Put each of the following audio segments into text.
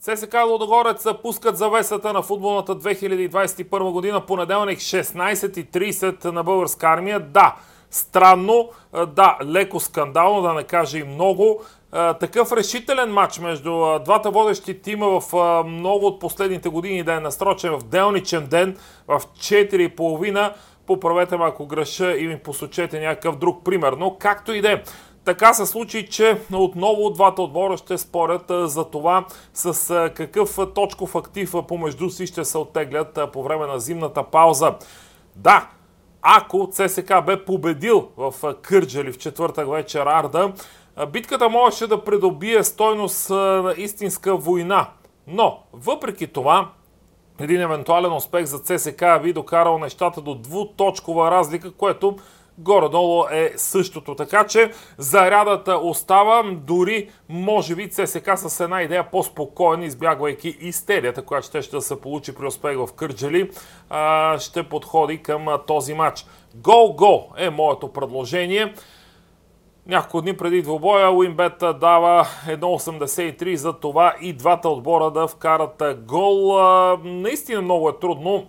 ССК Лодогорец пускат завесата на футболната 2021 година, понеделник 16.30 на българска армия. Да, странно, да, леко скандално, да не кажа и много. Такъв решителен матч между двата водещи тима в много от последните години да е насрочен в делничен ден в 4.30. Поправете ме ако греша и ми посочете някакъв друг пример. Но както и да е, така се случи, че отново двата отбора ще спорят за това с какъв точков актив помежду си ще се оттеглят по време на зимната пауза. Да, ако ЦСК бе победил в Кърджали в четвъртък вечер Арда, битката можеше да придобие стойност на истинска война. Но, въпреки това, един евентуален успех за ЦСК би докарал нещата до двуточкова разлика, което горе-долу е същото. Така че зарядата остава, дори може би ЦСК с една идея по-спокойна, избягвайки истерията, която ще, ще се получи при успех в Кърджали, ще подходи към този матч. Гол-гол е моето предложение. Няколко дни преди двобоя Уинбет дава 1.83 за това и двата отбора да вкарат гол. Наистина много е трудно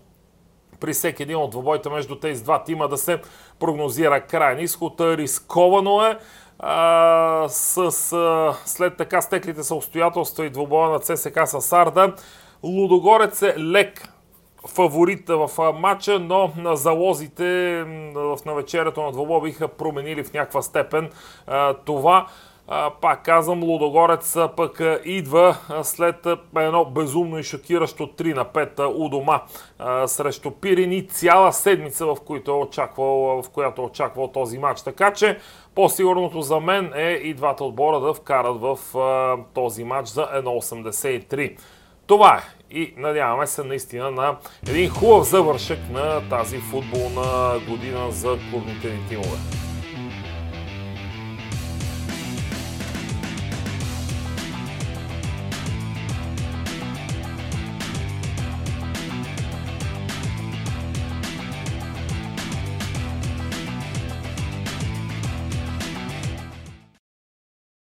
при всеки един от двобойта между тези два тима да се прогнозира крайен изход. Рисковано е. А, с, а, след така стеклите са и двобоя на ЦСК с Арда. Лудогорец е лек фаворит в матча, но на залозите в навечерието на двобой биха променили в някаква степен това. Пак казвам, Лудогорец пък идва след едно безумно и шокиращо 3 на 5 у дома срещу Пирин и цяла седмица, в, е очаквал, в която е очаквал този матч. Така че по-сигурното за мен е и двата отбора да вкарат в този матч за 1.83. Това е. И надяваме се наистина на един хубав завършък на тази футболна година за клубните ни тимове.